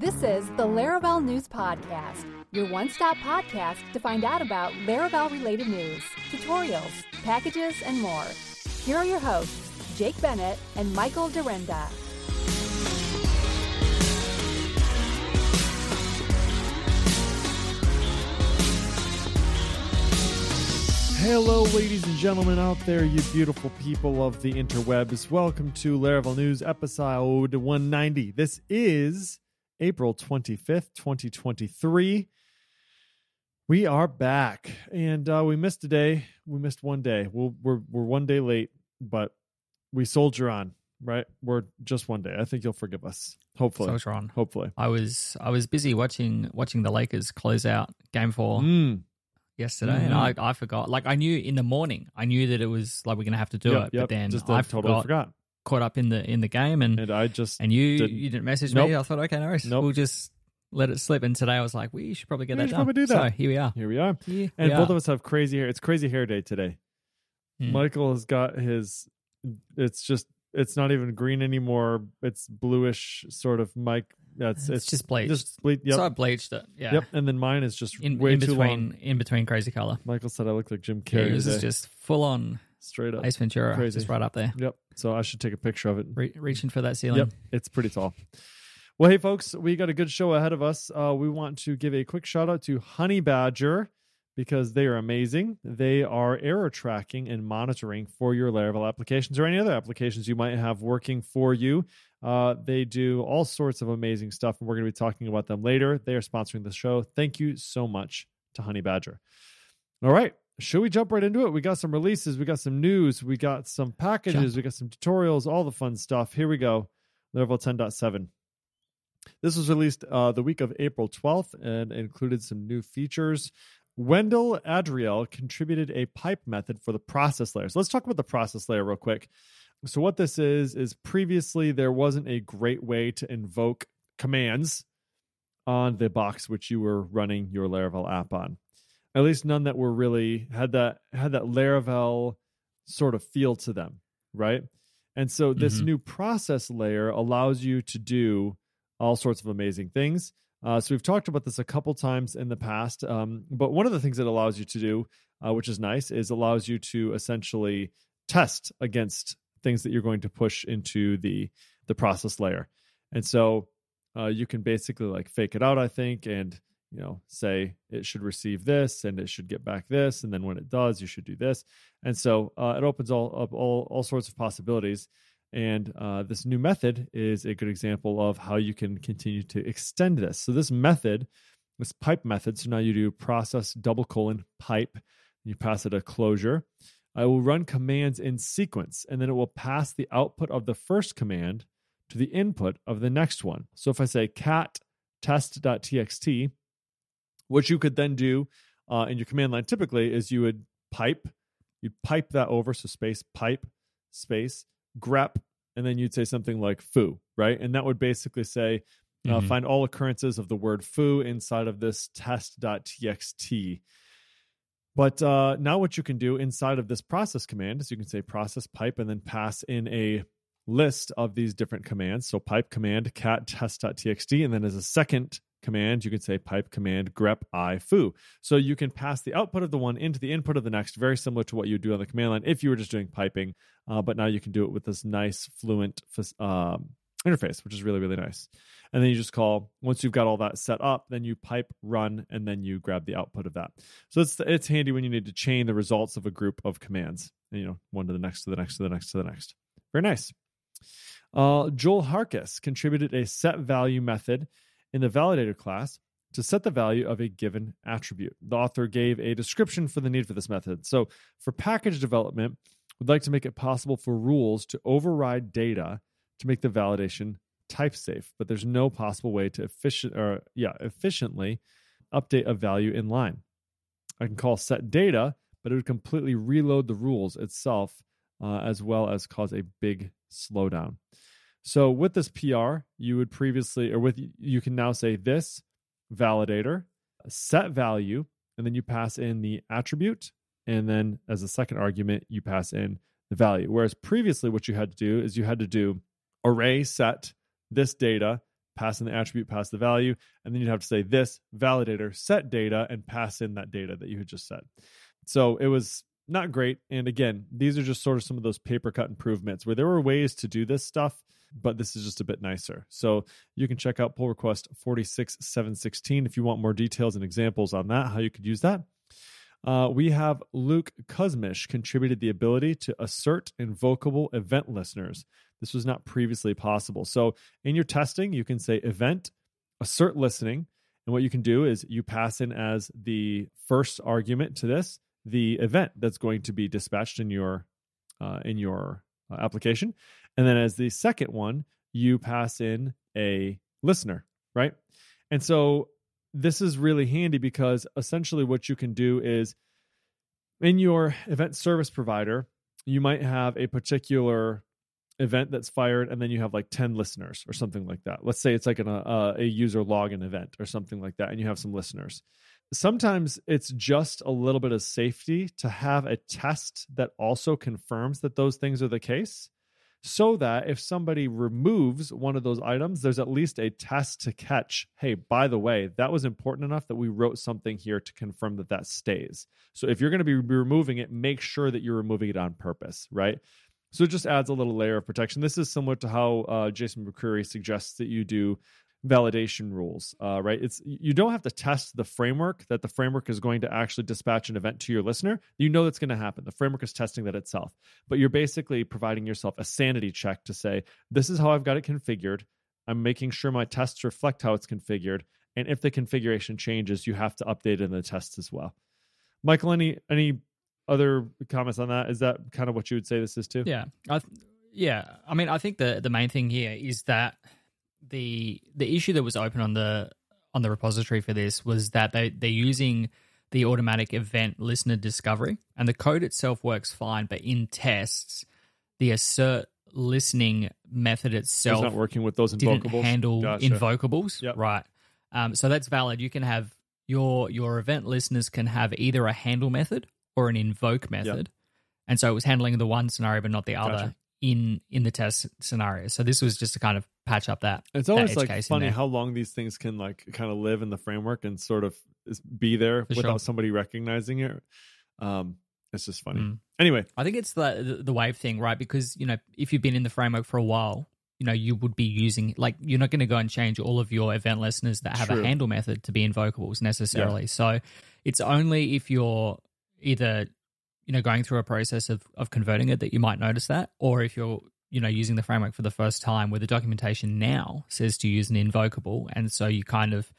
This is the Laravel News Podcast, your one stop podcast to find out about Laravel related news, tutorials, packages, and more. Here are your hosts, Jake Bennett and Michael Dyrynda. Hello, ladies and gentlemen out there, you beautiful people of the interwebs. Welcome to Laravel News episode 190. This is April 25th, 2023. We are back, and uh, we missed a day. We missed one day. We'll, we're we're one day late, but we soldier on. Right, we're just one day. I think you'll forgive us. Hopefully, Soldier on. hopefully. I was I was busy watching watching the Lakers close out Game Four Mm, yesterday, and I, I forgot. Like I knew in the morning, I knew that it was like we're gonna have to do yep, it, yep, but then just I I totally forgot, forgot, caught up in the in the game, and and I just and you didn't. you didn't message Nope. me. I thought, okay, no worries, Nope. we'll just let it slip. And today I was like, we should probably get We that done. probably do that. So here we are. here we are. Here And we both are. of us have crazy hair. It's crazy hair day today. Hmm. Michael has got his. It's just. It's not even green anymore. It's bluish, sort of. Mike. That's It's just bleached. Just ble- Yep. So I bleached it. Yeah. Yep. And then mine is just In, way in too between long. in between crazy color. Michael said I look like Jim Yeah, Carrey. yours is just full on straight up. Ace Ventura, Crazy. just right up there, Yep. So I should take a picture of it. Re- reaching for that ceiling. Yep, it's pretty tall. Well, hey, folks, we got a good show ahead of us. Uh, we want to give a quick shout out to Honeybadger because they are amazing. They are error tracking and monitoring for your Laravel applications or any other applications you might have working for you. Uh, they do all sorts of amazing stuff, and we're going to be talking about them later. They are sponsoring the show. Thank you so much to Honeybadger. All right. Should we jump right into it? We got some releases, we got some news, we got some packages, Jump. we got some tutorials, all the fun stuff. Here we go. Laravel 10.7. This was released uh, the week of April 12th and included some new features. Wendell Adriel contributed a pipe method for the process layer. So let's talk about the process layer real quick. So what this is is previously there wasn't a great way to invoke commands on the box which you were running your Laravel app on. At least none that were really had that had that Laravel sort of feel to them, right? And so this Mhm. new process layer allows you to do all sorts of amazing things. Uh, so we've talked about this a couple times in the past, um, but one of the things it allows you to do, uh, which is nice, is allows you to essentially test against things that you're going to push into the the process layer. And so uh, you can basically like fake it out, I think, and you know say it should receive this and it should get back this, and then when it does, you should do this. And so uh, it opens all up all all sorts of possibilities. And uh, this new method is a good example of how you can continue to extend this. So this method, this pipe method, so now you do process double colon pipe, you pass it a closure. I will run commands in sequence, and then it will pass the output of the first command to the input of the next one. So if I say cat test.txt, what you could then do uh, in your command line typically is you would pipe, you'd pipe that over, so space pipe, space, grep, and then you'd say something like foo, right? And that would basically say, uh, Mhm. find all occurrences of the word foo inside of this test.txt. But uh, now, what you can do inside of this process command is you can say process pipe and then pass in a list of these different commands. So, pipe command cat test.txt. And then as a second command, you can say pipe command grep i foo. So, you can pass the output of the one into the input of the next, very similar to what you do on the command line if you were just doing piping. Uh, but now you can do it with this nice, fluent um, interface, which is really, really nice. And then you just call, once you've got all that set up, then you pipe run and then you grab the output of that. So it's it's handy when you need to chain the results of a group of commands, you know, one to the next, to the next, to the next, to the next. Very nice. Uh, Joel Harkis contributed a set value method in the validator class to set the value of a given attribute. The author gave a description for the need for this method. So for package development, we'd like to make it possible for rules to override data to make the validation type safe, but there's no possible way to efficient or yeah, efficiently update a value in line. I can call set data, but it would completely reload the rules itself, uh, as well as cause a big slowdown. So with this PR, you would previously, or with you can now say this validator set value, and then you pass in the attribute, and then as a second argument, you pass in the value. Whereas previously, what you had to do is you had to do array set this data pass in the attribute, pass the value, and then you'd have to say this validator set data and pass in that data that you had just set. So it was not great. And again, these are just sort of some of those paper cut improvements where there were ways to do this stuff, but this is just a bit nicer. So you can check out pull request 46716 if you want more details and examples on that, how you could use that. Uh, we have Luke Kuzmish contributed the ability to assert invocable event listeners. This was not previously possible. So in your testing, you can say event, assert listening. And what you can do is you pass in as the first argument to this the event that's going to be dispatched in your uh, in your uh, application, and then as the second one, you pass in a listener, right? And so this is really handy because essentially what you can do is in your event service provider, you might have a particular event that's fired and then you have like 10 listeners or something like that. Let's say it's like an, uh, a user login event or something like that and you have some listeners. Sometimes it's just a little bit of safety to have a test that also confirms that those things are the case so that if somebody removes one of those items, there's at least a test to catch. Hey, by the way, that was important enough that we wrote something here to confirm that that stays. So if you're going to be removing it, make sure that you're removing it on purpose, right? So it just adds a little layer of protection. This is similar to how uh, Jason McCreary suggests that you do validation rules, uh, right? It's you don't have to test the framework that the framework is going to actually dispatch an event to your listener. You know that's going to happen. The framework is testing that itself, but you're basically providing yourself a sanity check to say this is how I've got it configured. I'm making sure my tests reflect how it's configured, and if the configuration changes, you have to update in the tests as well. Michael, any any other comments on that? Is that kind of what you would say this is too? Yeah, I th- yeah. I mean, I think the the main thing here is that the the issue that was open on the on the repository for this was that they they're using the automatic event listener discovery and the code itself works fine but in tests the assert listening method itself it's not working with those didn't invocables. handle Gotcha. invocables Yep. right um, so that's valid you can have your your event listeners can have either a handle method or an invoke method and so it was handling the one scenario but not the other Gotcha. In in the test scenario so this was just to kind of patch up that It's that always edge like funny how long these things can like kind of live in the framework and sort of be there For without sure. somebody recognizing it. Um, it's just funny. Mm. Anyway, I think it's the, the the wave thing, right? Because you know, if you've been in the framework for a while, you know you would be using like you're not going to go and change all of your event listeners that have True. a handle method to be invocables necessarily. So it's only if you're either you know going through a process of of converting it that you might notice that, or if you're you know using the framework for the first time, where the documentation now says to use an invocable, and so you kind of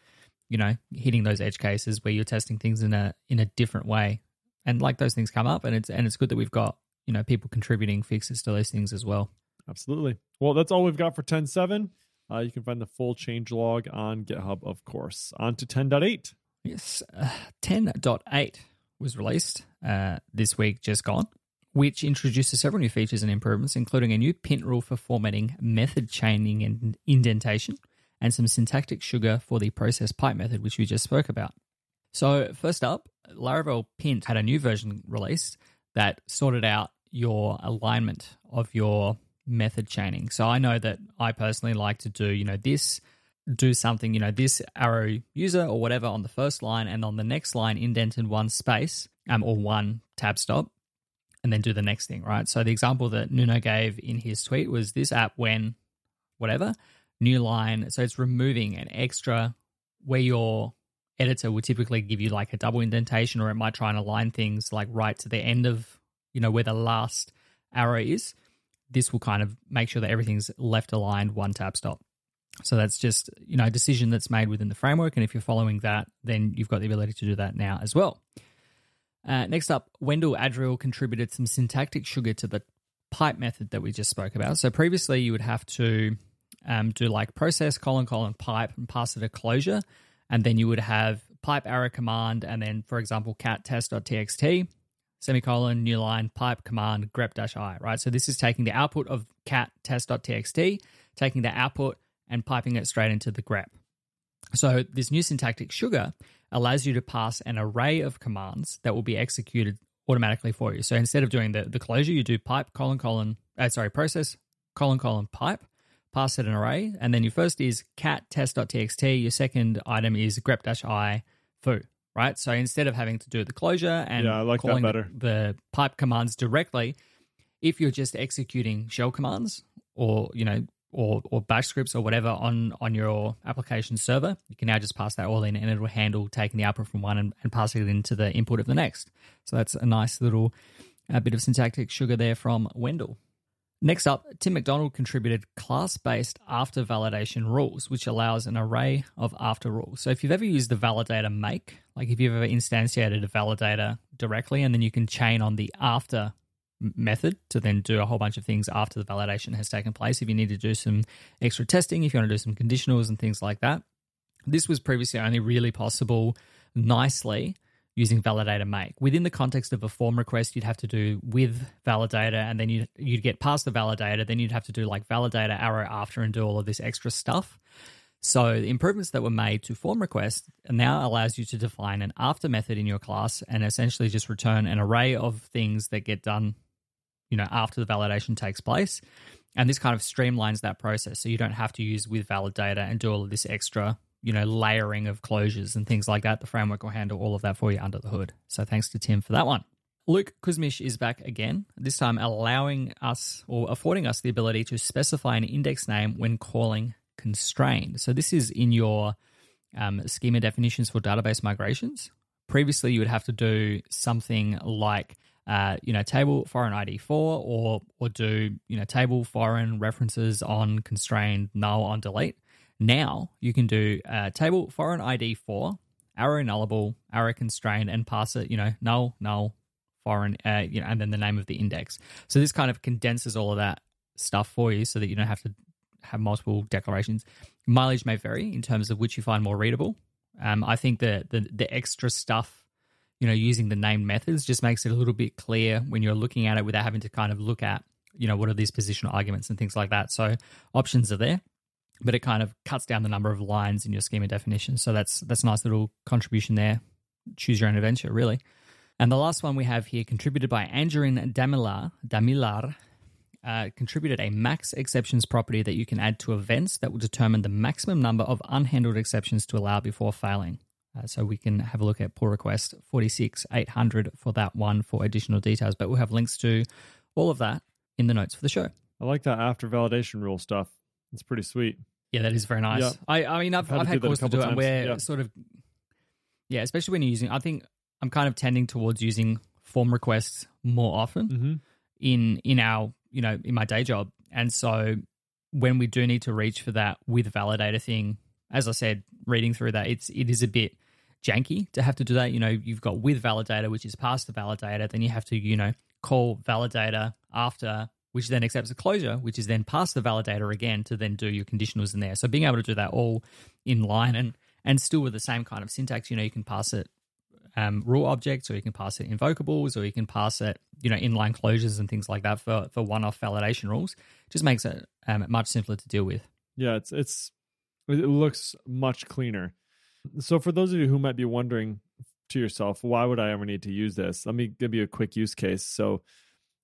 you know hitting those edge cases where you're testing things in a in a different way and like those things come up and it's and it's good that we've got you know people contributing fixes to those things as well absolutely. Well, that's all we've got for 10.7. Uh, you can find the full change log on GitHub, of course. On to 10.8. yes uh, 10.8 was released uh, this week just gone which introduces several new features and improvements including a new pint rule for formatting method chaining and indentation and some syntactic sugar for the process pipe method which we just spoke about so first up laravel pint had a new version released that sorted out your alignment of your method chaining. So I know that I personally like to do, you know, this, do something, you know, this arrow user or whatever on the first line, and on the next line, indent in one space um, or one tab stop, and then do the next thing, right? So the example that Nuno gave in his tweet was this app when whatever, new line. So it's removing an extra where your editor would typically give you like a double indentation or it might try and align things like right to the end of, you know, where the last arrow is this will kind of make sure that everything's left aligned one tab stop. So that's just, you know, a decision that's made within the framework. And if you're following that, then you've got the ability to do that now as well. Uh, next up, Wendell Adriel contributed some syntactic sugar to the pipe method that we just spoke about. So previously you would have to um, do like process colon colon pipe and pass it a closure. And then you would have pipe arrow command and then, for example, cat test.txt semicolon, new line, pipe command, grep dash i, right? So this is taking the output of cat test.txt, taking the output and piping it straight into the grep. So this new syntactic sugar allows you to pass an array of commands that will be executed automatically for you. So instead of doing the, the closure, you do pipe colon colon, uh, sorry, process colon colon pipe, pass it an array, and then your first is cat test.txt. Your second item is grep dash i foo. Right. So instead of having to do the closure and Yeah, like calling the pipe commands directly, if you're just executing shell commands or you know or or bash scripts or whatever on on your application server, you can now just pass that all in, and it will handle taking the output from one and, and passing it into the input of the next. So that's a nice little uh, bit of syntactic sugar there from Wendell. Next up, Tim MacDonald contributed class based after validation rules, which allows an array of after rules. So if you've ever used the validator make, like if you've ever instantiated a validator directly, and then you can chain on the after method to then do a whole bunch of things after the validation has taken place. If you need to do some extra testing, if you want to do some conditionals and things like that. This was previously only really possible nicely using validator make. Within the context of a form request, you'd have to do with validator, and then you'd, you'd get past the validator. Then you'd have to do like validator arrow after and do all of this extra stuff. So the improvements that were made to form request now allows you to define an after method in your class and essentially just return an array of things that get done, you know, after the validation takes place. And this kind of streamlines that process. So you don't have to use with validator and do all of this extra you know, layering of closures and things like that. The framework will handle all of that for you under the hood. So thanks to Tim for that one. Luke Kuzmish is back again, this time allowing us or affording us the ability to specify an index name when calling constrained. So this is in your um, schema definitions for database migrations. Previously, you would have to do something like uh, you know, table foreign ID four, or or do you know table foreign references on constrained null on delete. Now you can do uh, table foreign ID four, arrow nullable, arrow constrained, and pass it, you know, null, null, foreign, uh, you know, and then the name of the index. So this kind of condenses all of that stuff for you so that you don't have to have multiple declarations. Mileage may vary in terms of which you find more readable. Um, I think the, the the extra stuff, you know, using the named methods just makes it a little bit clear when you're looking at it without having to kind of look at, you know, what are these positional arguments and things like that. So options are there but it kind of cuts down the number of lines in your schema definition. So that's that's a nice little contribution there. Choose your own adventure, really. And the last one we have here, contributed by Angerin Damilar, Damilar, uh, contributed a max exceptions property that you can add to events that will determine the maximum number of unhandled exceptions to allow before failing. Uh, so we can have a look at pull request 46 800 for that one for additional details. But we'll have links to all of that in the notes for the show. I like that after validation rule stuff. It's pretty sweet. Yeah, that is very nice. Yeah. I, I mean, I've, I've had I've had do that a calls to do it, and we're Yeah. sort of, yeah, especially when you're using, I think I'm kind of tending towards using form requests more often Mm-hmm. in in our, you know, in my day job. And so when we do need to reach for that with validator thing, as I said, reading through that, it's it is a bit janky to have to do that. You know, you've got with validator, which is past the validator, then you have to, you know, call validator after, which then accepts a closure, which is then past the validator again to then do your conditionals in there. So being able to do that all in line and and still with the same kind of syntax, you know, you can pass it um, rule objects, or you can pass it invocables, or you can pass it, you know, inline closures and things like that for for one off validation rules. Just makes it um, much simpler to deal with. Yeah, it's it's it looks much cleaner. So for those of you who might be wondering to yourself, why would I ever need to use this? Let me give you a quick use case. So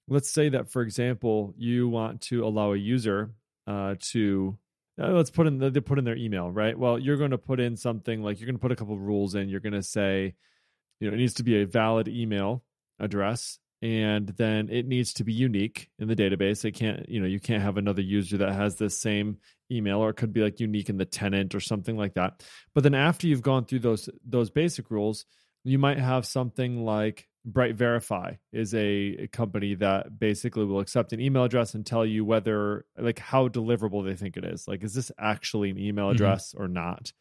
let's say that for example, you want to allow a user uh, to uh, let's put in they put in their email, right? Well, you're going to put in something like you're going to put a couple of rules in. You're going to say, you know, it needs to be a valid email address and then it needs to be unique in the database. It can't, you know, you can't have another user that has this same email or it could be like unique in the tenant or something like that. But then after you've gone through those those basic rules, you might have something like BriteVerify is a, a company that basically will accept an email address and tell you whether like how deliverable they think it is. Like is this actually an email Mhm. address or not?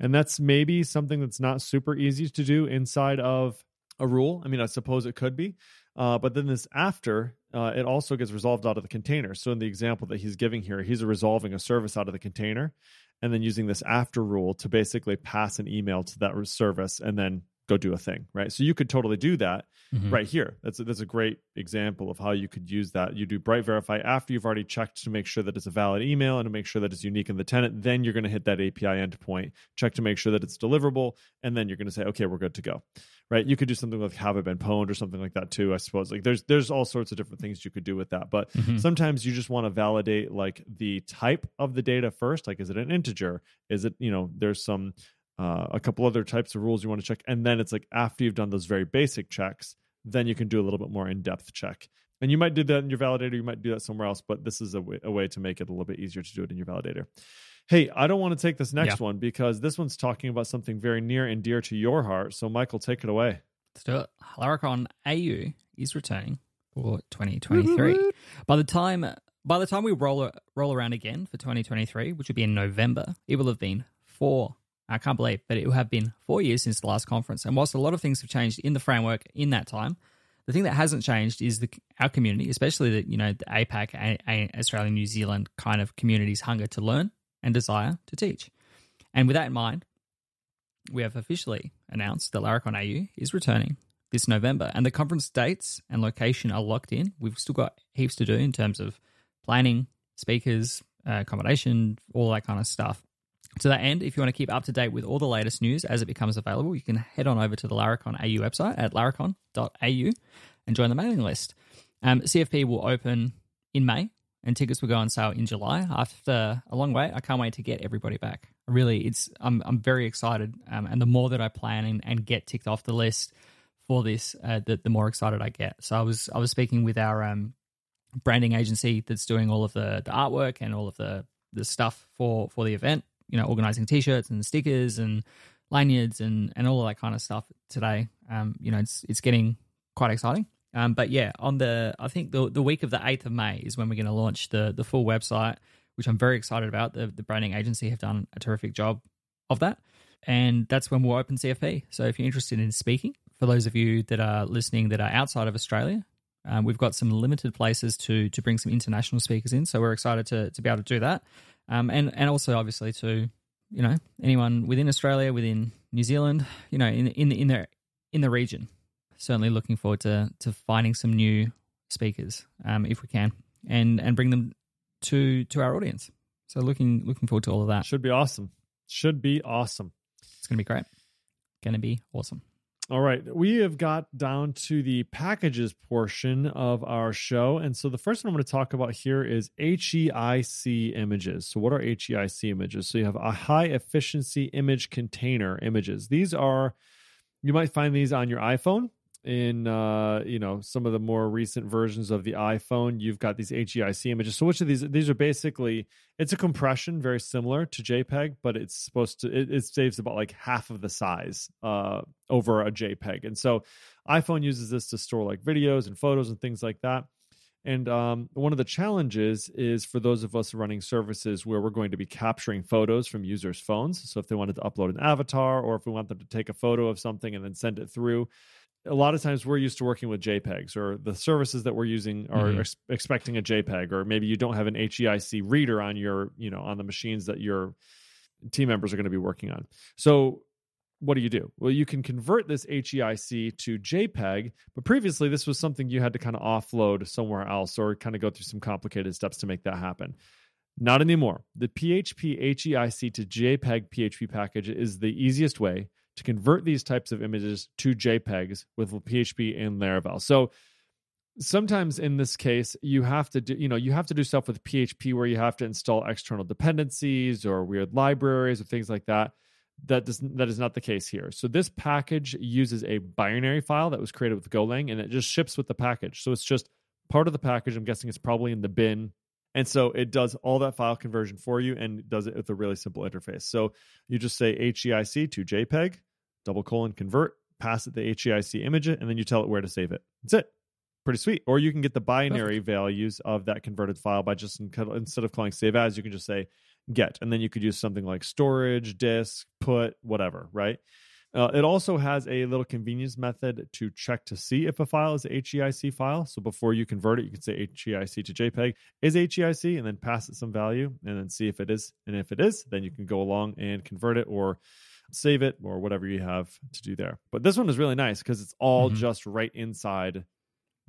And that's maybe something that's not super easy to do inside of a rule. I mean, I suppose it could be. Uh, but then this after, uh, it also gets resolved out of the container. So in the example that he's giving here, he's resolving a service out of the container and then using this after rule to basically pass an email to that service and then go do a thing, right? So you could totally do that Mhm. right here. That's a, that's a great example of how you could use that. You do BriteVerify after you've already checked to make sure that it's a valid email and to make sure that it's unique in the tenant. Then you're going to hit that API endpoint, check to make sure that it's deliverable, and then you're going to say, okay, we're good to go. Right? You could do something like have it been pwned or something like that too. I suppose like there's there's all sorts of different things you could do with that, but Mhm. sometimes you just want to validate like the type of the data first. Like, is it an integer? Is it you know there's some uh, a couple other types of rules you want to check, and then it's like after you've done those very basic checks, then you can do a little bit more in depth check. And you might do that in your validator, you might do that somewhere else, but this is a way, a way to make it a little bit easier to do it in your validator. Hey, I don't want to take this next one because this one's talking about something very near and dear to your heart. So, Michael, take it away. Let's do it. Laracon AU is returning for 2023. By the time by the time we roll roll around again for 2023, which will be in November, it will have been four. I can't believe, but it will have been four years since the last conference. And whilst a lot of things have changed in the framework in that time, the thing that hasn't changed is the our community, especially the you know the APAC, a, a, Australia, New Zealand kind of community's hunger to learn and desire to teach. And with that in mind, we have officially announced that Laracon AU is returning this November, and the conference dates and location are locked in. We've still got heaps to do in terms of planning, speakers, uh, accommodation, all that kind of stuff. To that end, if you want to keep up to date with all the latest news as it becomes available, you can head on over to the Laracon AU website at laracon.au and join the mailing list. Um, CFP will open in May and tickets will go on sale in July. After a long wait, I can't wait to get everybody back. Really, it's I'm I'm very excited, um, and the more that I plan and, and get ticked off the list for this, uh, the the more excited I get. So I was I was speaking with our um, branding agency that's doing all of the the artwork and all of the the stuff for for the event. You know, organizing T-shirts and stickers and lanyards and and all of that kind of stuff today. Um, you know, it's it's getting quite exciting. Um, but yeah, on the I think the the week of the eighth of May is when we're going to launch the the full website, which I'm very excited about. The the branding agency have done a terrific job of that, and that's when we'll open CFP. So if you're interested in speaking, for those of you that are listening that are outside of Australia, um, we've got some limited places to to bring some international speakers in. So we're excited to to be able to do that, um, and and also obviously to you know anyone within Australia, within New Zealand, you know in in in the in the region certainly looking forward to to finding some new speakers um, if we can and and bring them to to our audience so looking looking forward to all of that Should be awesome. Should be awesome. it's gonna be great gonna be awesome All right. We have got down to the packages portion of our show. And so the first one I'm going to talk about here is HEIC images. So, what are HEIC images? So, you have a high efficiency image container images. These are, you might find these on your iPhone. In uh, you know some of the more recent versions of the iPhone, you've got these HEIC images. So which of these? These are basically it's a compression very similar to JPEG, but it's supposed to it, it saves about like half of the size uh, over a JPEG. And so iPhone uses this to store like videos and photos and things like that. And um, one of the challenges is for those of us running services where we're going to be capturing photos from users' phones. So if they wanted to upload an avatar or if we want them to take a photo of something and then send it through, a lot of times we're used to working with JPEGs or the services that we're using are Mhm. ex- expecting a JPEG or maybe you don't have an HEIC reader on your, you know, on the machines that your team members are going to be working on. So what do you do? Well, you can convert this HEIC to JPEG, but previously this was something you had to kind of offload somewhere else or kind of go through some complicated steps to make that happen. Not anymore. The PHP HEIC to JPEG PHP package is the easiest way to convert these types of images to JPEGs with PHP and Laravel. So sometimes in this case you have to do you know you have to do stuff with php where you have to install external dependencies or weird libraries or things like that. That does that is not the case here. So this package uses a binary file that was created with golang and it just ships with the package. So it's just part of the package. I'm guessing it's probably in the bin. And so it does all that file conversion for you and does it with a really simple interface. So you just say heic to jpeg double colon convert pass it the heic image and then you tell it where to save it that's it pretty sweet. Or you can get the binary values of that converted file by just instead of calling save as, you can just say get, and then you could use something like storage, disk, put, whatever, right? Uh, it also has a little convenience method to check to see if a file is a HEIC file. So before you convert it, you can say HEIC to JPEG is HEIC and then pass it some value and then see if it is. And if it is, then you can go along and convert it or save it or whatever you have to do there. But this one is really nice because it's all Mhm. just right inside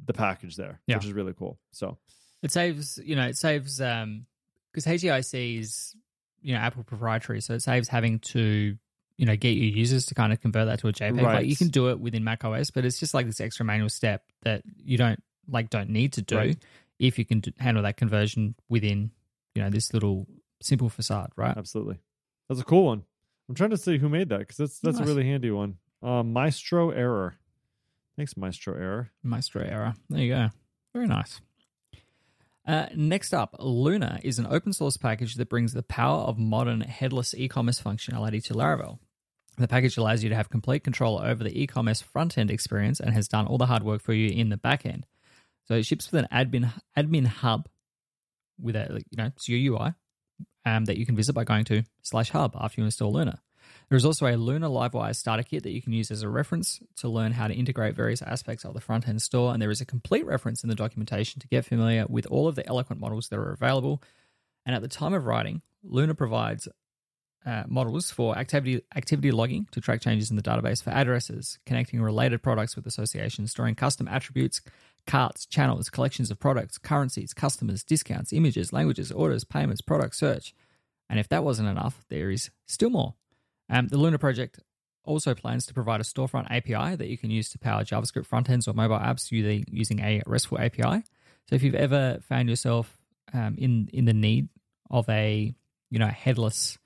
the package there, Yeah. which is really cool. So It saves, you know, it saves um because HEIC is, you know, Apple proprietary, so it saves having to you know get your users to kind of convert that to a JPEG. Right. Like you can do it within Mac OS, but it's just like this extra manual step that you don't like don't need to do Right. if you can handle that conversion within you know this little simple facade, right? Absolutely. That's a cool one. I'm trying to see who made that because that's that's Nice. a really handy one. Uh, Maestro Error. Thanks, Maestro Error. Maestro error. There you go. Very nice. Uh, next up, Lunar is an open source package that brings the power of modern headless e commerce functionality to Laravel. The package allows you to have complete control over the e commerce front end experience and has done all the hard work for you in the back end. So it ships with an admin admin hub with a you know it's your UI um, that you can visit by going to slash hub after you install Lunar. There is also a Lunar Livewire starter kit that you can use as a reference to learn how to integrate various aspects of the front end store, and there is a complete reference in the documentation to get familiar with all of the eloquent models that are available. And at the time of writing, Lunar provides uh, models for activity activity logging to track changes in the database for addresses, connecting related products with associations, storing custom attributes, carts, channels, collections of products, currencies, customers, discounts, images, languages, orders, payments, product search. And if that wasn't enough, there is still more. Um, the Lunar project also plans to provide a storefront API that you can use to power JavaScript frontends or mobile apps using, using a RESTful API. So if you've ever found yourself um, in in the need of a you know headless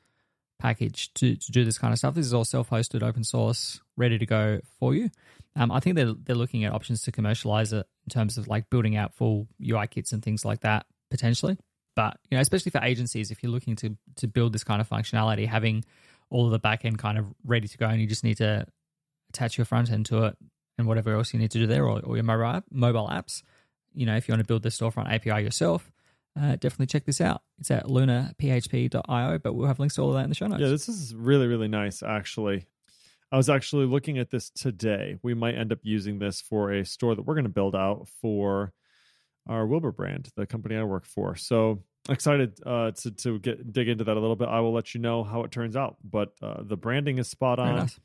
package to, to do this kind of stuff, this is all self-hosted, open source, ready to go for you. Um, I think they're they're looking at options to commercialize it in terms of like building out full UI kits and things like that potentially. But you know, especially for agencies, if you're looking to to build this kind of functionality, having all of the back end kind of ready to go, and you just need to attach your front end to it and whatever else you need to do there, or, or your mobile mobile apps. You know, if you want to build the storefront API yourself, uh, definitely check this out. It's at lunarphp.io, but we'll have links to all of that in the show notes. Yeah, this is really, really nice, actually. I was actually looking at this today. We might end up using this for a store that we're going to build out for our Wilbur brand, the company I work for. So excited uh, to to get dig into that a little bit. I will let you know how it turns out. But uh, the branding is spot on. nice.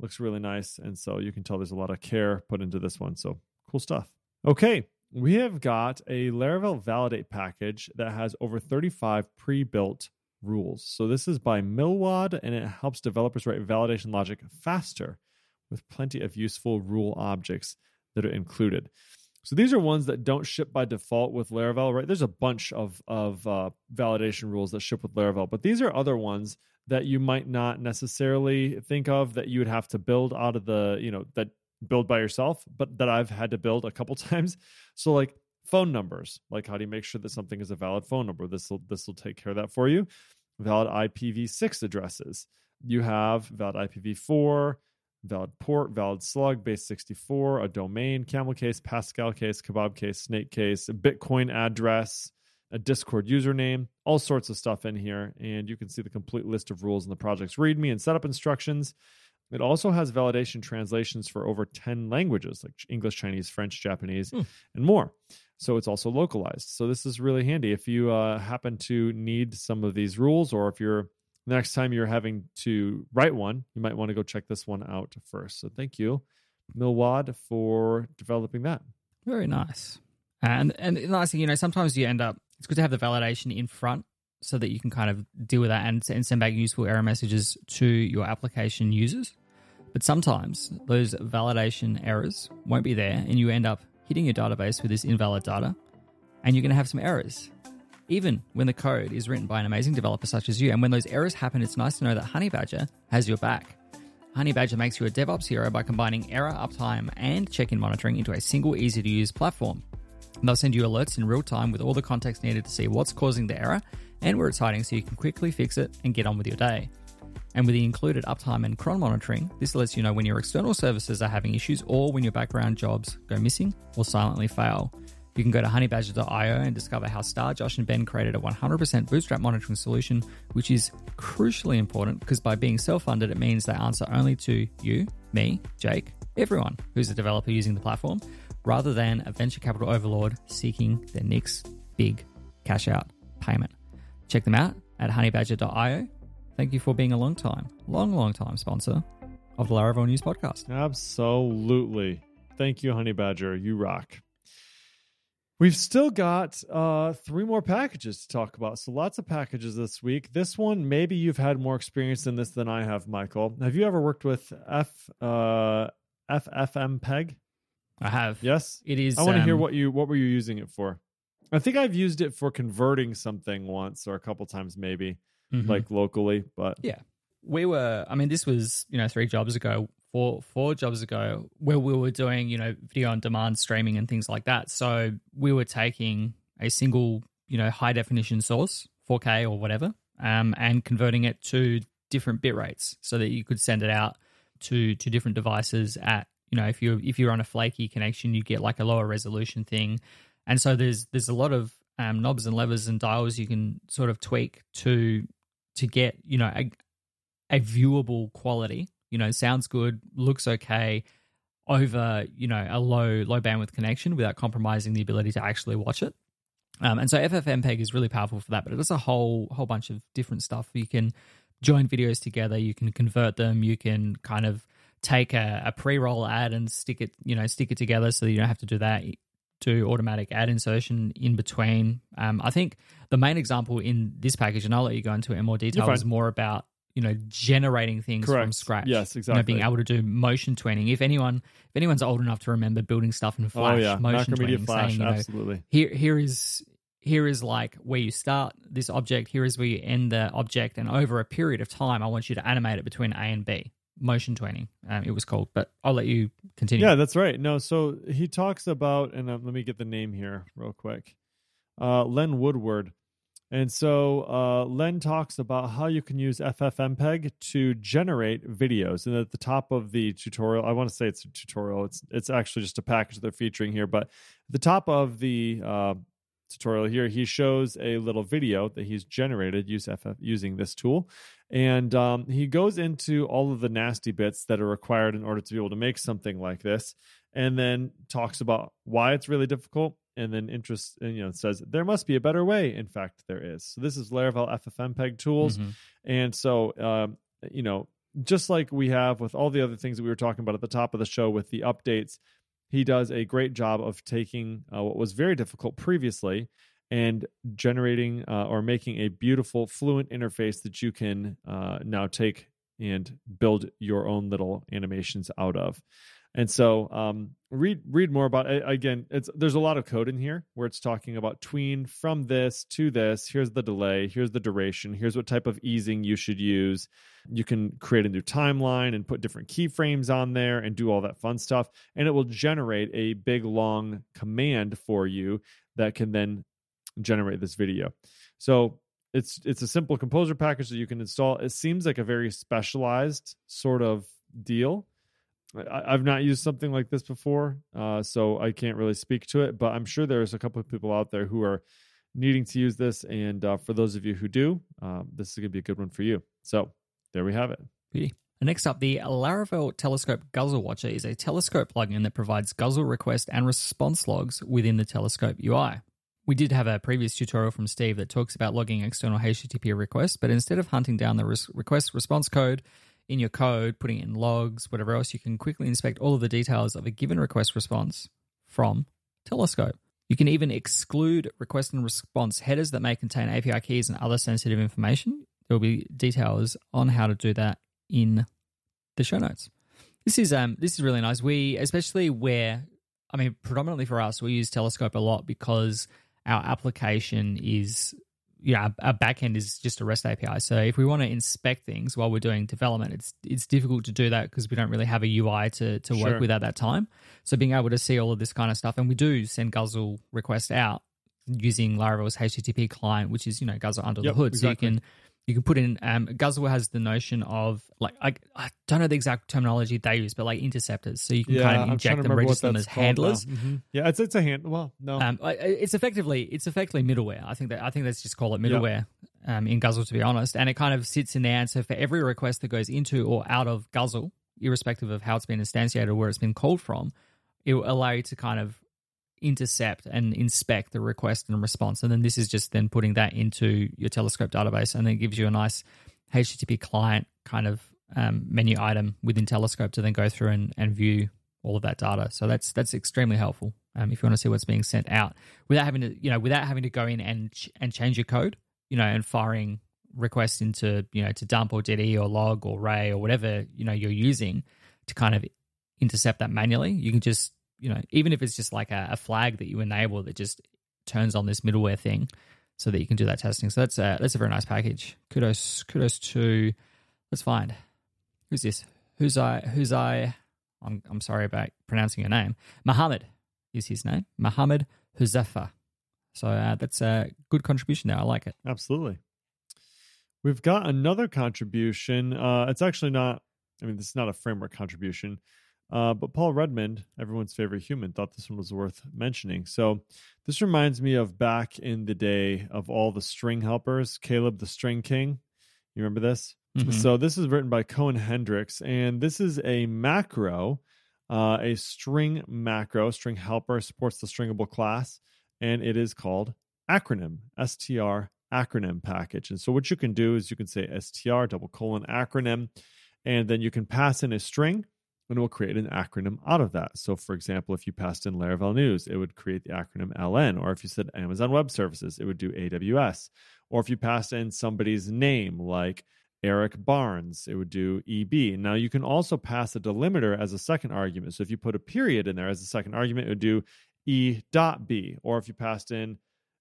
Looks really nice, and so you can tell there's a lot of care put into this one. So cool stuff. Okay, we have got a Laravel Validate package that has over 35 pre-built rules. So this is by Milwad and it helps developers write validation logic faster with plenty of useful rule objects that are included. So these are ones that don't ship by default with Laravel, right? There's a bunch of of uh, validation rules that ship with Laravel, but these are other ones that you might not necessarily think of that you would have to build out of the, you know, that build by yourself, but that I've had to build a couple times. So like phone numbers, like how do you make sure that something is a valid phone number? This will this will take care of that for you. Valid IPv6 addresses. You have valid IPv4, valid port, valid slug, base 64, a domain, camel case, Pascal case, kebab case, snake case, a Bitcoin address, a Discord username, all sorts of stuff in here. And you can see the complete list of rules in the project's README and setup instructions. It also has validation translations for over 10 languages like English, Chinese, French, Japanese, Hmm. and more. So it's also localized. So this is really handy if you uh, happen to need some of these rules, or if you're the next time you're having to write one, you might want to go check this one out first. So thank you, Milwad, for developing that. Very nice. And and the nice thing, you know, sometimes you end up it's good to have the validation in front so that you can kind of deal with that and, and send back useful error messages to your application users. But sometimes those validation errors won't be there and you end up hitting your database with this invalid data and you're going to have some errors. Even when the code is written by an amazing developer such as you. And when those errors happen, it's nice to know that Honeybadger has your back. Honeybadger makes you a DevOps hero by combining error, uptime, and check in monitoring into a single, easy to use platform. They'll send you alerts in real time with all the context needed to see what's causing the error and where it's hiding so you can quickly fix it and get on with your day. And with the included uptime and cron monitoring, this lets you know when your external services are having issues or when your background jobs go missing or silently fail. You can go to honeybadger.io and discover how Starr, Josh, and Ben created a 100% bootstrap monitoring solution, which is crucially important because by being self funded, it means they answer only to you, me, Jake, everyone who's a developer using the platform, rather than a venture capital overlord seeking their next big cash out payment. Check them out at honeybadger.io. Thank you for being a long time, long, long time sponsor of the Laravel News Podcast. Absolutely. Thank you, Honeybadger. You rock. We've still got uh, three more packages to talk about. So lots of packages this week. This one, maybe you've had more experience in this than I have, Michael. Have you ever worked with F uh, FFmpeg? I have. Yes. It is. I want to hear um, what you what were you using it for? I think I've used it for converting something once or a couple times, maybe mhm. like locally. But Yeah. we were i mean this was you know three jobs ago four four jobs ago where we were doing you know video on demand streaming and things like that so we were taking a single you know high definition source 4k or whatever um, and converting it to different bit rates so that you could send it out to to different devices at you know if you if you're on a flaky connection you get like a lower resolution thing and so there's there's a lot of um, knobs and levers and dials you can sort of tweak to to get you know a, a viewable quality you know sounds good looks okay over you know a low low bandwidth connection without compromising the ability to actually watch it. Um, and so ffmpeg is really powerful for that but it does a whole whole bunch of different stuff. You can join videos together you can convert them you can kind of take a, a pre-roll ad and stick it you know stick it together so that you don't have to do that do automatic ad insertion in between. Um, i think the main example in this package and i'll let you go into it in more detail is more about you know generating things from scratch. Yes, you know, exactly. being able to do motion tweening if anyone if anyone's old enough to remember building stuff in flash oh yeah, motion tweening Flash, saying you know absolutely. here here is here is like where you start this object here is where you end the object and over a period of time i want you to animate it between a and b motion tweening um, it was called but i'll let you continue Yeah, that's right. No, so he talks about, and um, let me get the name here real quick. Uh, Len Woodward. And so uh, Len talks about how you can use FFmpeg to generate videos. And at the top of the tutorial, I want to say it's a tutorial. It's it's actually just a package they're featuring here. But at the top of the uh, tutorial here, he shows a little video that he's generated use FF, using this tool. And um, he goes into all of the nasty bits that are required in order to be able to make something like this, and then talks about why it's really difficult. And then interest, and, you know, says there must be a better way. In fact, there is. So this is Laravel FFmpeg tools, Mhm. and so um, you know, just like we have with all the other things that we were talking about at the top of the show with the updates, he does a great job of taking uh, what was very difficult previously and generating uh, or making a beautiful fluent interface that you can uh, now take and build your own little animations out of and so um, read read more about it again it's there's a lot of code in here where it's talking about tween from this to this. Here's the delay. Here's the duration. Here's what type of easing you should use. You can create a new timeline and put different keyframes on there and do all that fun stuff. And it will generate a big long command for you that can then generate this video. So it's it's a simple composer package that you can install. It seems like a very specialized sort of deal I, I've not used something like this before, uh, so I can't really speak to it. But I'm sure there's a couple of people out there who are needing to use this, and uh, for those of you who do, um, this is going to be a good one for you. So there we have it. Next up, the Laravel Telescope Guzzle Watcher is a telescope plugin that provides guzzle request and response logs within the telescope UI. We did have a previous tutorial from Steve that talks about logging external HTTP requests, but instead of hunting down the request response code in your code, putting it in logs, whatever else, you can quickly inspect all of the details of a given request response from Telescope. You can even exclude request and response headers that may contain API keys and other sensitive information. There will be details on how to do that in the show notes. This is um this is really nice. We especially where I mean predominantly for us we use Telescope a lot because our application is yeah our backend is just a REST API. So if we want to inspect things while we're doing development, it's it's difficult to do that because we don't really have a UI to to Sure. work with at that time. So being able to see all of this kind of stuff, and we do send Guzzle requests out using Laravel's HTTP client, which is you know Guzzle under Yep, the hood. exactly. So you can you can put in um, Guzzle has the notion of like I, I don't know the exact terminology they use, but like interceptors. So you can kind of inject them, register them as handlers. Mhm. Yeah, it's it's a hand. Well, no, Um, it's effectively it's effectively middleware. I think that I think let's just call it Yeah. middleware um, in Guzzle to be honest. And it kind of sits in there. And so for every request that goes into or out of Guzzle, irrespective of how it's been instantiated or where it's been called from, it will allow you to kind of intercept and inspect the request and response. And then this is just then putting that into your Telescope database, and then it gives you a nice HTTP client kind of um, menu item within Telescope to then go through and, and view all of that data. So that's that's extremely helpful. Um, if you want to see what's being sent out without having to, you know, without having to go in and ch- and change your code, you know, and firing requests into, you know, to dump or DD or log or ray or whatever you know you're using to kind of intercept that manually. You can just, you know, even if it's just like a, a flag that you enable that just turns on this middleware thing, so that you can do that testing. So that's a, that's a very nice package. Kudos kudos to. Let's find who's this. Who's I? Who's I? I'm I'm sorry about pronouncing your name. Muhammad is his name. Muhammad Huzefa. So uh, that's a good contribution there. I like it. Absolutely. We've got another contribution. Uh, it's actually not. I mean, this is not a framework contribution. Uh, but Paul Redmond, everyone's favorite human, thought this one was worth mentioning. So this reminds me of back in the day of all the string helpers, Caleb the String King. You remember this? Mm-hmm. So this is written by Cohen Hendricks, and this is a macro, uh, a string macro, string helper supports the stringable class, and it is called acronym, str acronym package. And so what you can do is you can say str double colon acronym, and then you can pass in a string and it will create an acronym out of that. So, for example, if you passed in Laravel News, it would create the acronym LN. Or if you said Amazon Web Services, it would do AWS. Or if you passed in somebody's name, like Eric Barnes, it would do EB. Now, you can also pass a delimiter as a second argument. So, if you put a period in there as a second argument, it would do E dot B. Or if you passed in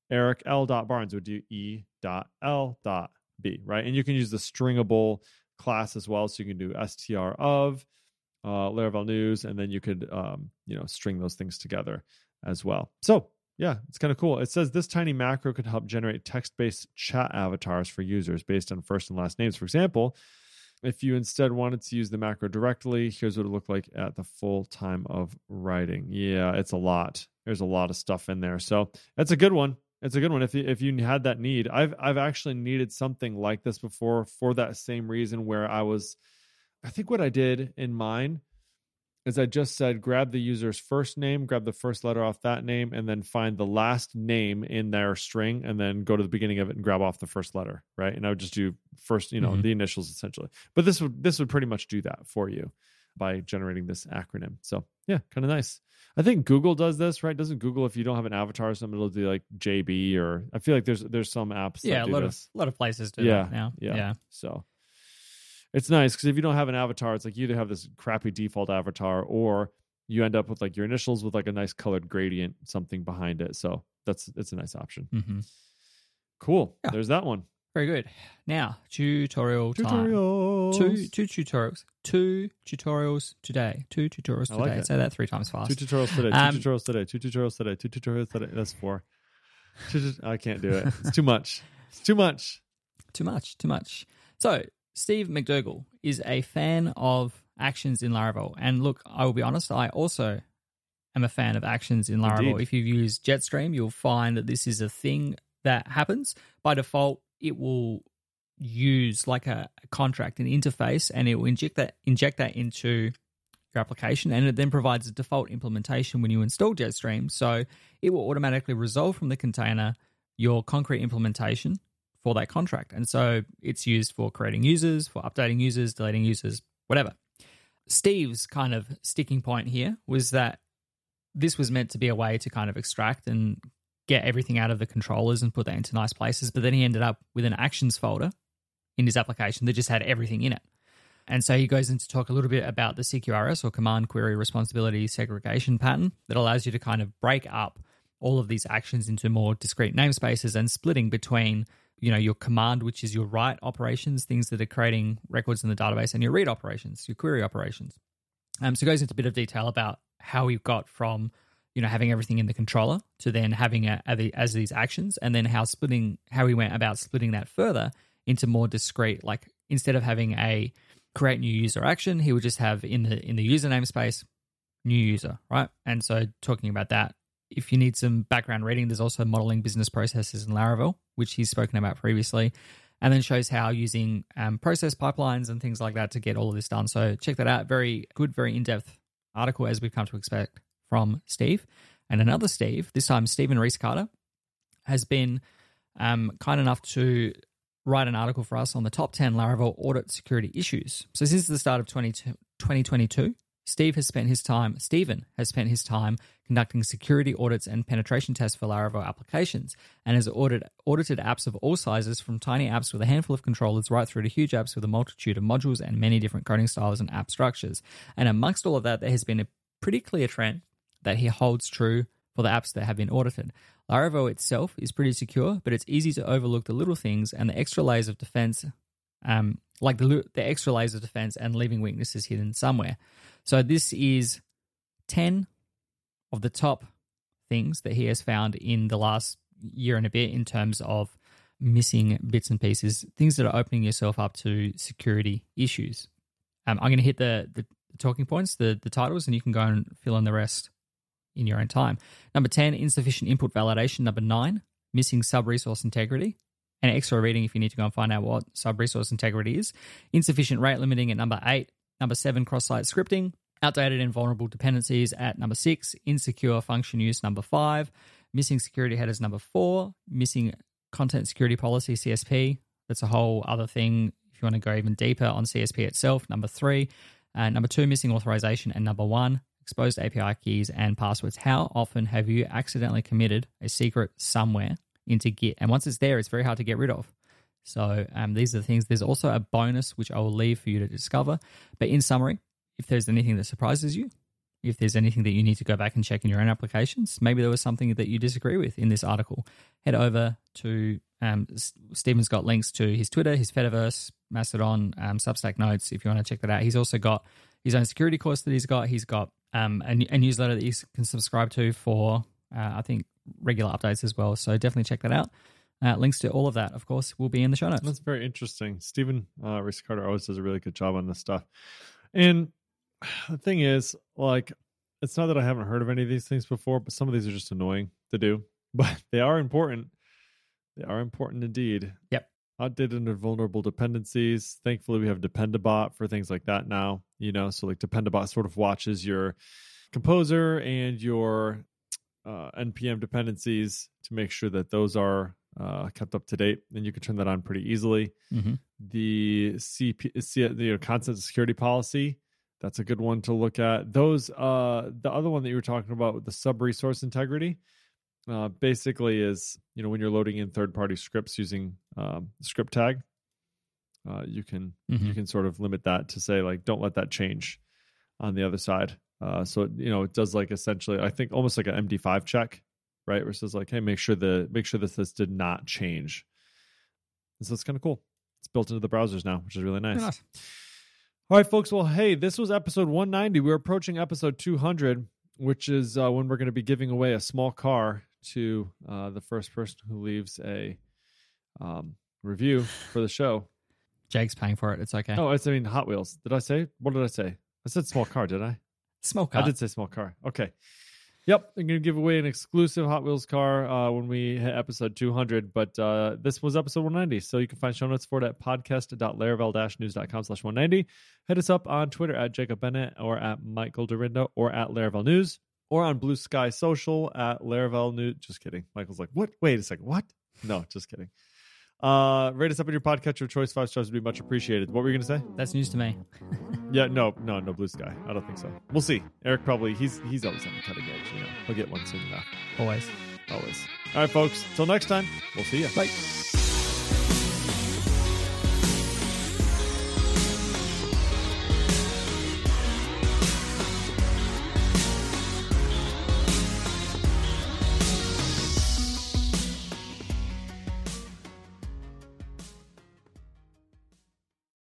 Eric L. dot Barnes, it would do E dot L. dot B, right? And you can use the stringable class as well. So, you can do str of uh, Laravel News, and then you could um, you know string those things together as well. So yeah, it's kind of cool. It says this tiny macro could help generate text-based chat avatars for users based on first and last names. For example, if you instead wanted to use the macro directly, here's what it looked like at the full time of writing. Yeah, it's a lot. There's a lot of stuff in there. So that's a good one. It's a good one. If if you had that need, I've I've actually needed something like this before for that same reason where I was I think what I did in mine is I just said grab the user's first name, grab the first letter off that name, and then find the last name in their string, and then go to the beginning of it and grab off the first letter, right? And I would just do first, you know, mm-hmm. the initials essentially. But this would this would pretty much do that for you by generating this acronym. So yeah, kind of nice. I think Google does this, right? Doesn't Google if you don't have an avatar or something, it'll do like JB or I feel like there's there's some apps. Yeah, a lot this. of a lot of places do yeah, that now. Yeah, yeah. So it's nice because if you don't have an avatar, it's like you either have this crappy default avatar or you end up with like your initials with like a nice colored gradient, something behind it. So that's it's a nice option. Mm-hmm. Cool. Yeah. There's that one. Very good. Now tutorial tutorials. time. Two two tutorials. Two tutorials today. Two tutorials today. Like Say that three times fast. Two tutorials today. Two um, tutorials today. Two tutorials today. Two tutorials today. That's four. I can't do it. It's too much. It's too much. Too much. Too much. So Steve McDougall is a fan of actions in Laravel. And look, I will be honest, I also am a fan of actions in Laravel. Indeed. If you use Jetstream, you'll find that this is a thing that happens. By default, it will use like a, contract, an interface, and it will inject that inject that into your application, and it then provides a default implementation when you install Jetstream. So it will automatically resolve from the container your concrete implementation for that contract. And so it's used for creating users, for updating users, deleting users, whatever. Steve's kind of sticking point here was that this was meant to be a way to kind of extract and get everything out of the controllers and put that into nice places. But then he ended up with an actions folder in his application that just had everything in it. And so he goes in to talk a little bit about the CQRS or command query responsibility segregation pattern that allows you to kind of break up all of these actions into more discrete namespaces and splitting between you know your command which is your write operations things that are creating records in the database and your read operations your query operations. Um, so it goes into a bit of detail about how we've got from you know having everything in the controller to then having a, as these actions and then how splitting how we went about splitting that further into more discrete like instead of having a create new user action he would just have in the in the user namespace new user right? And so talking about that if you need some background reading, there's also modeling business processes in Laravel, which he's spoken about previously, and then shows how using um, process pipelines and things like that to get all of this done. So check that out. Very good, very in depth article as we've come to expect from Steve. And another Steve, this time Stephen Rees-Carter, has been um, kind enough to write an article for us on the top 10 Laravel audit security issues. So since the start of 20, 2022, Steve has spent his time, Stephen has spent his time conducting security audits and penetration tests for Laravel applications and has audit, audited apps of all sizes from tiny apps with a handful of controllers right through to huge apps with a multitude of modules and many different coding styles and app structures. And amongst all of that, there has been a pretty clear trend that he holds true for the apps that have been audited. Laravel itself is pretty secure, but it's easy to overlook the little things and the extra layers of defense, um, like the, the extra layers of defense and leaving weaknesses hidden somewhere. So this is 10 of the top things that he has found in the last year and a bit in terms of missing bits and pieces, things that are opening yourself up to security issues. Um, I'm going to hit the, the talking points, the, the titles, and you can go and fill in the rest in your own time. Number 10, insufficient input validation. Number 9, missing sub resource integrity. And extra reading if you need to go and find out what sub resource integrity is. Insufficient rate limiting at number 8. Number seven, cross site scripting. Outdated and vulnerable dependencies at number six. Insecure function use, number five. Missing security headers, number four. Missing content security policy, CSP. That's a whole other thing if you want to go even deeper on CSP itself, number three. Uh, number two, missing authorization. And number one, exposed API keys and passwords. How often have you accidentally committed a secret somewhere into Git? And once it's there, it's very hard to get rid of. So um, these are the things. There's also a bonus which I will leave for you to discover. But in summary, if there's anything that surprises you, if there's anything that you need to go back and check in your own applications, maybe there was something that you disagree with in this article, head over to um, Stephen's got links to his Twitter, his Fediverse, Mastodon, um, Substack notes if you want to check that out. He's also got his own security course that he's got. He's got um, a, a, newsletter that you can subscribe to for, uh, I think, regular updates as well. So definitely check that out. Uh, links to all of that, of course, will be in the show notes. That's very interesting. Stephen uh, Carter always does a really good job on this stuff. And the thing is, like, it's not that I haven't heard of any of these things before, but some of these are just annoying to do. But they are important. They are important indeed. Yep. Outdated and vulnerable dependencies. Thankfully, we have Dependabot for things like that now. You know, so like Dependabot sort of watches your composer and your uh, npm dependencies to make sure that those are uh, kept up to date, and you can turn that on pretty easily. Mm-hmm. The CP, C, the content security policy, that's a good one to look at. Those, uh, the other one that you were talking about, with the sub resource integrity, uh, basically is you know when you're loading in third party scripts using um, script tag, uh, you can mm-hmm. you can sort of limit that to say like don't let that change on the other side. Uh, so it, you know it does like essentially I think almost like an MD5 check right? Where it says like, hey, make sure the make sure that this did not change. And so it's kind of cool. It's built into the browsers now, which is really nice. nice. All right, folks. Well, hey, this was episode 190. We're approaching episode 200, which is uh, when we're going to be giving away a small car to uh, the first person who leaves a um, review for the show. Jake's paying for it. It's okay. Oh, it's I mean Hot Wheels. Did I say? What did I say? I said small car. Did I? Small car. I did say small car. Okay. Yep, I'm going to give away an exclusive Hot Wheels car uh, when we hit episode 200. But uh, this was episode 190, so you can find show notes for it at podcast.laravel-news.com slash 190. Hit us up on Twitter at Jacob Bennett or at Michael Dyrynda or at Laravel News or on Bluesky Social at Laravel News. Just kidding. Michael's like, what? Wait a second. What? No, just kidding. Uh, rate us up in your podcatcher of choice. Five stars would be much appreciated. What were you going to say? That's news to me. yeah, no, no, no blue sky. I don't think so. We'll see. Eric probably he's he's always on the cutting edge. You know, he'll get one soon enough. Always, always. All right, folks. Till next time. We'll see you. Bye.